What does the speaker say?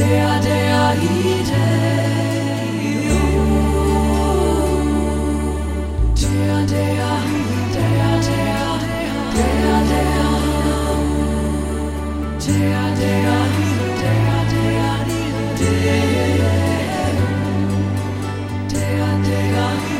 Dea, dea, ide. Mundi